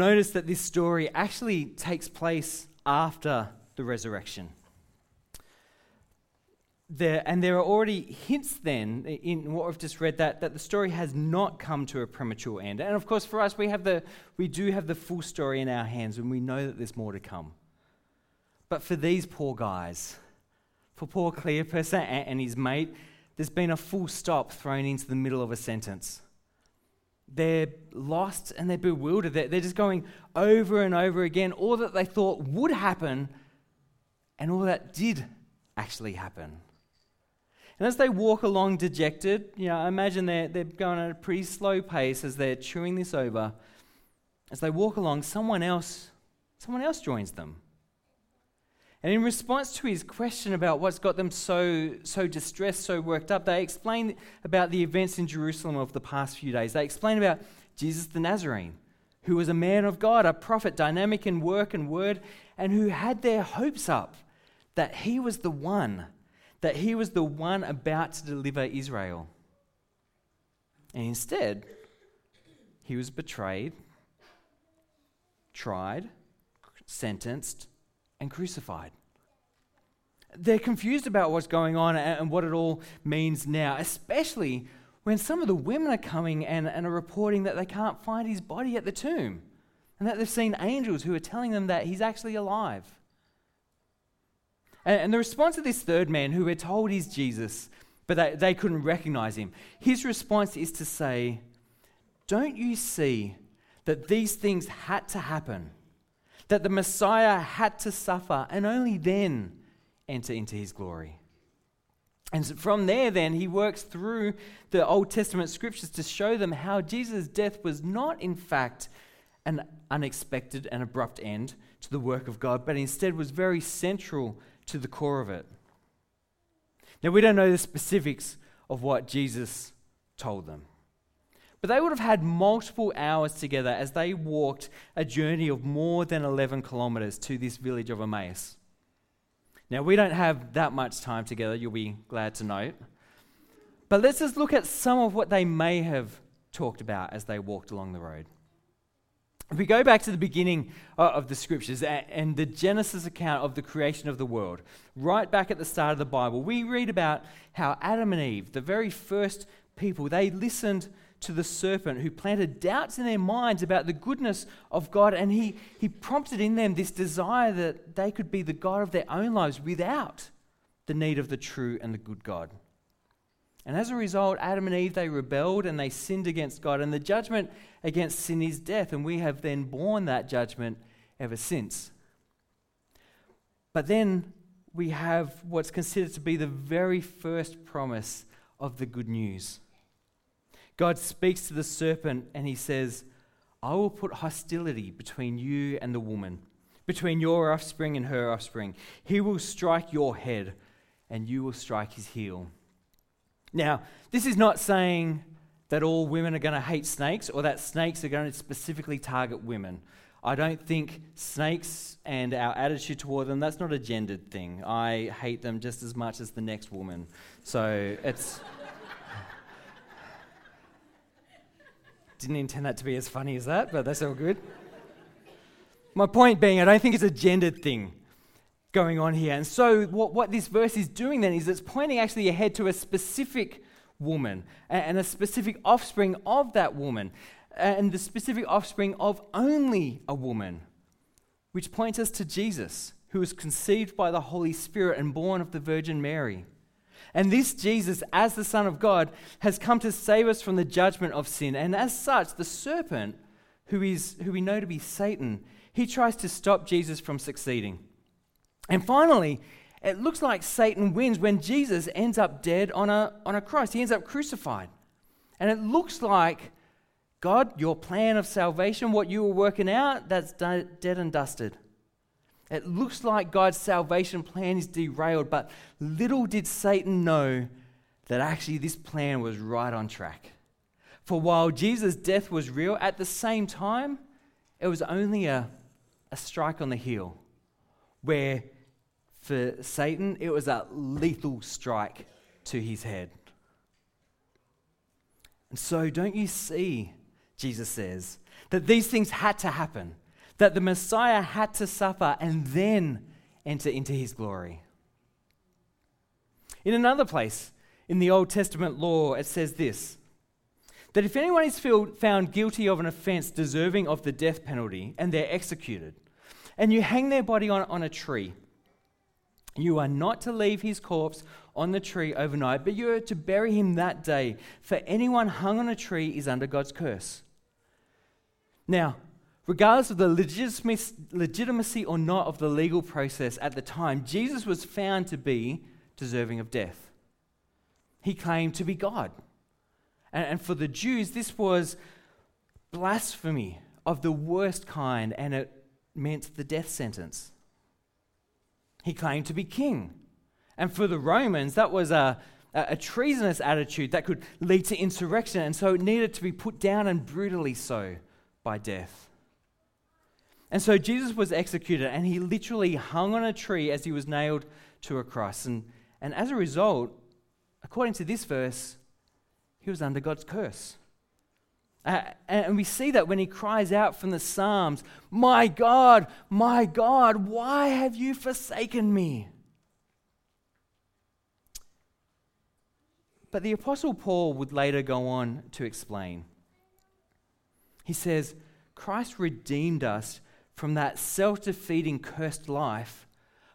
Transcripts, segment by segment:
Notice that this story actually takes place after the resurrection. There, and there are already hints then in what we've just read that, that the story has not come to a premature end. And of course, for us, we, have the, we do have the full story in our hands and we know that there's more to come. But for these poor guys, for poor Cleopas and, and his mate, there's been a full stop thrown into the middle of a sentence they're lost and they're bewildered. They're, they're just going over and over again all that they thought would happen and all that did actually happen. And as they walk along dejected, you know, I imagine they're, they're going at a pretty slow pace as they're chewing this over. As they walk along, someone else, someone else joins them. And in response to his question about what's got them so, so distressed, so worked up, they explain about the events in Jerusalem of the past few days. They explain about Jesus the Nazarene, who was a man of God, a prophet, dynamic in work and word, and who had their hopes up that he was the one, that he was the one about to deliver Israel. And instead, he was betrayed, tried, sentenced, and crucified. They're confused about what's going on and what it all means now, especially when some of the women are coming and, and are reporting that they can't find his body at the tomb and that they've seen angels who are telling them that he's actually alive. And, and the response of this third man, who we're told is Jesus, but they, they couldn't recognize him, his response is to say, Don't you see that these things had to happen? That the Messiah had to suffer and only then enter into his glory. And from there, then, he works through the Old Testament scriptures to show them how Jesus' death was not, in fact, an unexpected and abrupt end to the work of God, but instead was very central to the core of it. Now, we don't know the specifics of what Jesus told them. But they would have had multiple hours together as they walked a journey of more than 11 kilometers to this village of Emmaus. Now, we don't have that much time together, you'll be glad to note. But let's just look at some of what they may have talked about as they walked along the road. If we go back to the beginning uh, of the scriptures and the Genesis account of the creation of the world, right back at the start of the Bible, we read about how Adam and Eve, the very first people, they listened to the serpent who planted doubts in their minds about the goodness of God, and he, he prompted in them this desire that they could be the God of their own lives without the need of the true and the good God. And as a result, Adam and Eve, they rebelled and they sinned against God, and the judgment against sin is death, and we have then borne that judgment ever since. But then we have what's considered to be the very first promise of the good news. God speaks to the serpent and he says, I will put hostility between you and the woman, between your offspring and her offspring. He will strike your head, and you will strike his heel. Now, this is not saying that all women are going to hate snakes or that snakes are going to specifically target women. I don't think snakes and our attitude toward them, that's not a gendered thing. I hate them just as much as the next woman. So it's. Didn't intend that to be as funny as that, but that's all good. My point being, I don't think it's a gendered thing going on here. And so, what, what this verse is doing then is it's pointing actually ahead to a specific woman and a specific offspring of that woman, and the specific offspring of only a woman, which points us to Jesus, who was conceived by the Holy Spirit and born of the Virgin Mary. And this Jesus, as the Son of God, has come to save us from the judgment of sin. And as such, the serpent, who, is, who we know to be Satan, he tries to stop Jesus from succeeding. And finally, it looks like Satan wins when Jesus ends up dead on a, on a cross. He ends up crucified. And it looks like, God, your plan of salvation, what you were working out, that's dead and dusted. It looks like God's salvation plan is derailed, but little did Satan know that actually this plan was right on track. For while Jesus' death was real, at the same time, it was only a, a strike on the heel, where for Satan, it was a lethal strike to his head. And so, don't you see Jesus says, that these things had to happen, that the Messiah had to suffer and then enter into his glory. In another place in the Old Testament law, it says this that if anyone is found guilty of an offense deserving of the death penalty and they're executed, and you hang their body on, on a tree, you are not to leave his corpse on the tree overnight, but you are to bury him that day, for anyone hung on a tree is under God's curse. Now, regardless of the legitimacy or not of the legal process at the time, Jesus was found to be deserving of death. He claimed to be God. And, for the Jews, this was blasphemy of the worst kind, and it meant the death sentence. He claimed to be king. And for the Romans, that was a, a treasonous attitude that could lead to insurrection, and so it needed to be put down and brutally so by death. And so Jesus was executed, and he literally hung on a tree as he was nailed to a cross. And, and as a result, according to this verse, he was under God's curse. Uh, and we see that when he cries out from the Psalms, My God, my God, why have you forsaken me? But the Apostle Paul would later go on to explain. He says, Christ redeemed us from that self defeating, cursed life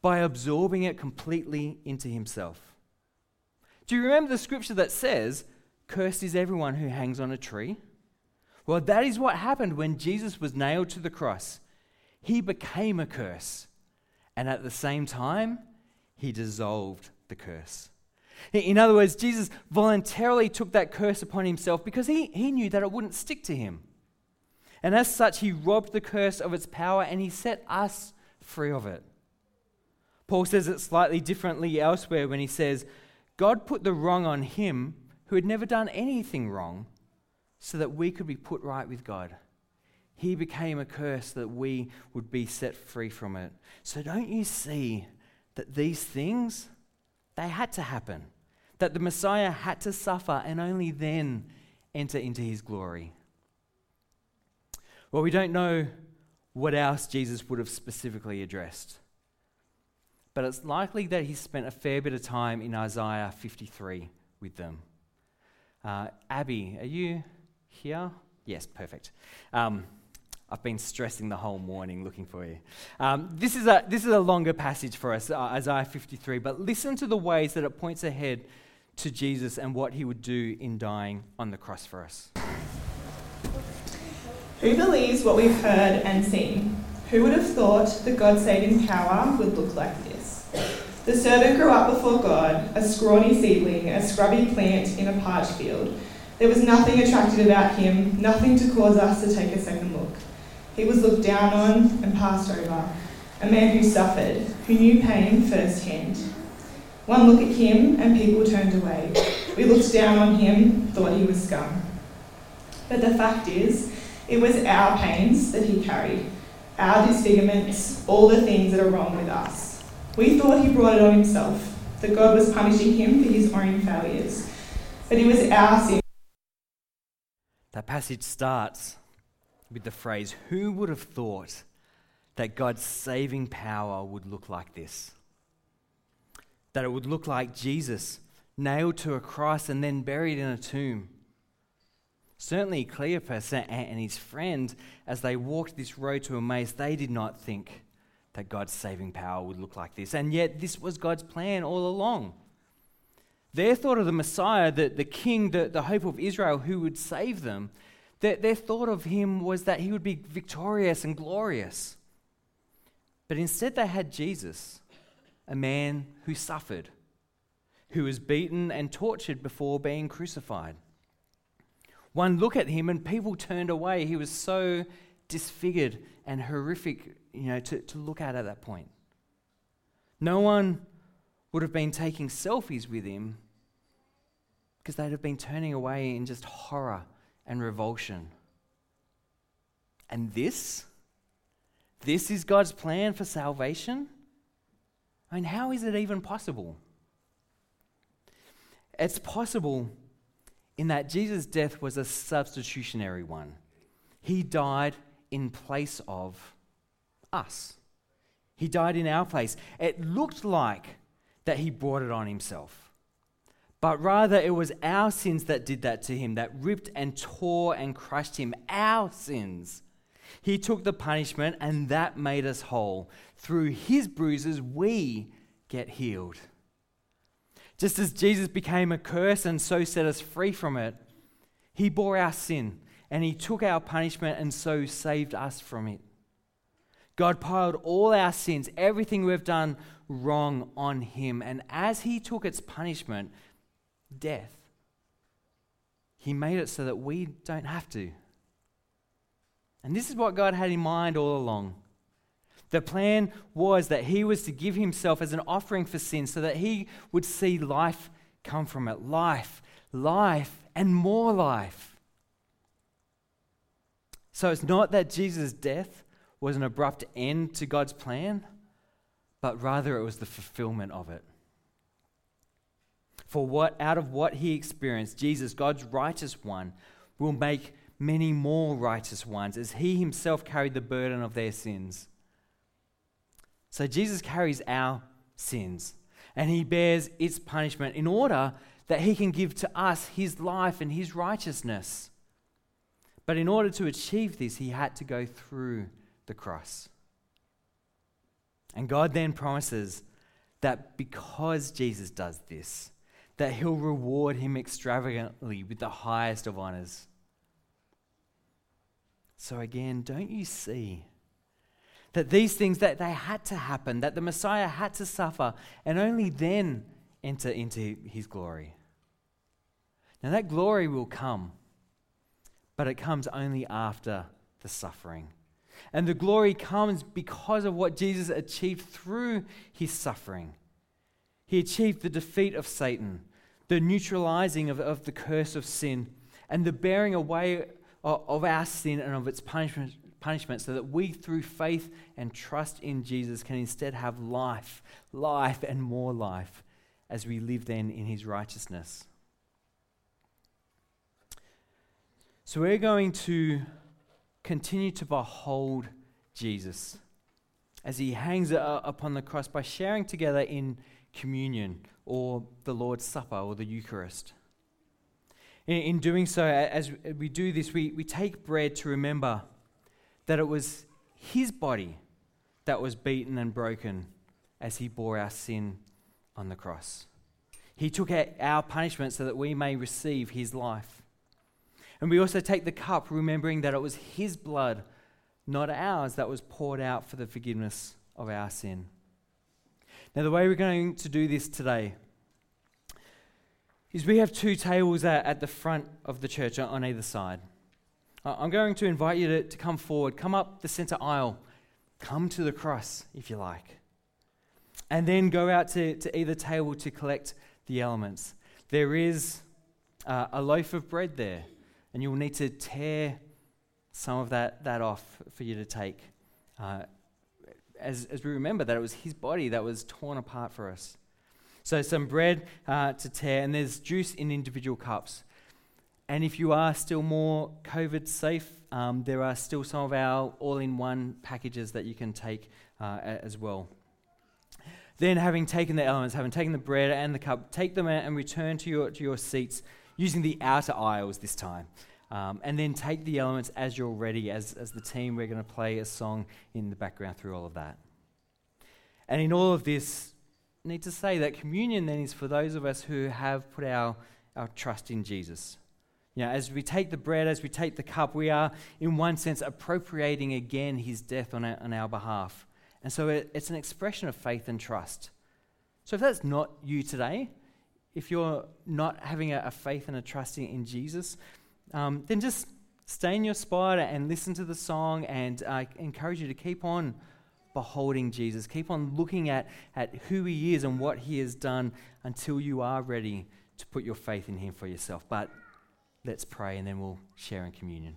by absorbing it completely into himself. Do you remember the scripture that says, Cursed is everyone who hangs on a tree? Well, that is what happened when Jesus was nailed to the cross. He became a curse, and at the same time, he dissolved the curse. In other words, Jesus voluntarily took that curse upon himself because he, he knew that it wouldn't stick to him. And as such, he robbed the curse of its power and he set us free of it. Paul says it slightly differently elsewhere when he says, God put the wrong on him who had never done anything wrong so that we could be put right with God. He became a curse that we would be set free from it. So don't you see that these things, they had to happen? That the Messiah had to suffer and only then enter into his glory. Well, we don't know what else Jesus would have specifically addressed. But it's likely that he spent a fair bit of time in Isaiah 53 with them. Uh, Abby, are you here? Yes, perfect. Um, I've been stressing the whole morning looking for you. Um, this, is a, this is a longer passage for us, uh, Isaiah 53, but listen to the ways that it points ahead to Jesus and what he would do in dying on the cross for us. Who believes what we've heard and seen? Who would have thought the God saving power would look like this? The servant grew up before God, a scrawny seedling, a scrubby plant in a parched field. There was nothing attractive about him, nothing to cause us to take a second look. He was looked down on and passed over, a man who suffered, who knew pain firsthand. One look at him and people turned away. We looked down on him, thought he was scum. But the fact is, it was our pains that he carried, our disfigurements, all the things that are wrong with us. We thought he brought it on himself, that God was punishing him for his own failures. But it was our sin. That passage starts with the phrase, Who would have thought that God's saving power would look like this? That it would look like Jesus nailed to a cross and then buried in a tomb Certainly, Cleopas and his friend, as they walked this road to Emmaus, they did not think that God's saving power would look like this. And yet, this was God's plan all along. Their thought of the Messiah, the, the king, the, the hope of Israel who would save them, their, their thought of him was that he would be victorious and glorious. But instead, they had Jesus, a man who suffered, who was beaten and tortured before being crucified one look at him and people turned away. He was so disfigured and horrific, you know, to, to look at at that point. No one would have been taking selfies with him because they'd have been turning away in just horror and revulsion. And this, this is God's plan for salvation? I mean, how is it even possible? It's possible in that Jesus' death was a substitutionary one. He died in place of us. He died in our place. It looked like that he brought it on himself. But rather, it was our sins that did that to him, that ripped and tore and crushed him. Our sins. He took the punishment, and that made us whole. Through his bruises, we get healed. Just as Jesus became a curse and so set us free from it, he bore our sin and he took our punishment and so saved us from it. God piled all our sins, everything we've done wrong, on him. And as he took its punishment, death, he made it so that we don't have to. And this is what God had in mind all along. The plan was that he was to give himself as an offering for sin so that he would see life come from it life, life, and more life. So it's not that Jesus' death was an abrupt end to God's plan, but rather it was the fulfillment of it. For what out of what he experienced, Jesus, God's righteous one, will make many more righteous ones as he himself carried the burden of their sins. So Jesus carries our sins and he bears its punishment in order that he can give to us his life and his righteousness. But in order to achieve this, he had to go through the cross. And God then promises that because Jesus does this, that he'll reward him extravagantly with the highest of honors. So again, don't you see that these things that they had to happen, that the Messiah had to suffer and only then enter into his glory. Now that glory will come, but it comes only after the suffering. And the glory comes because of what Jesus achieved through his suffering. He achieved the defeat of Satan, the neutralizing of, of the curse of sin, and the bearing away of, of our sin and of its punishment, punishment so that we, through faith and trust in Jesus, can instead have life, life, and more life as we live then in his righteousness. So we're going to continue to behold Jesus as he hangs upon the cross by sharing together in communion or the Lord's Supper or the Eucharist. In, in doing so, as we do this, we, we take bread to remember that it was his body that was beaten and broken as he bore our sin on the cross. He took our punishment so that we may receive his life. And we also take the cup, remembering that it was his blood, not ours, that was poured out for the forgiveness of our sin. Now, the way we're going to do this today is we have two tables at the front of the church on either side. I'm going to invite you to, to come forward, come up the center aisle, come to the cross if you like, and then go out to, to either table to collect the elements. There is uh, a loaf of bread there, and you'll need to tear some of that, that off for you to take. Uh, as, as we remember that it was his body that was torn apart for us. So, some bread uh, to tear, and there's juice in individual cups. And if you are still more COVID safe, um, there are still some of our all in one packages that you can take uh, as well. Then, having taken the elements, having taken the bread and the cup, take them and return to your, to your seats using the outer aisles this time. Um, and then take the elements as you're ready. As, as the team, we're going to play a song in the background through all of that. And in all of this, I need to say that communion then is for those of us who have put our, our trust in Jesus. You know, as we take the bread, as we take the cup, we are, in one sense, appropriating again his death on our, on our behalf. And so it, it's an expression of faith and trust. So if that's not you today, if you're not having a, a faith and a trust in, in Jesus, um, then just stay in your spot and listen to the song and uh, encourage you to keep on beholding Jesus. Keep on looking at, at who he is and what he has done until you are ready to put your faith in him for yourself. But Let's pray and then we'll share in communion.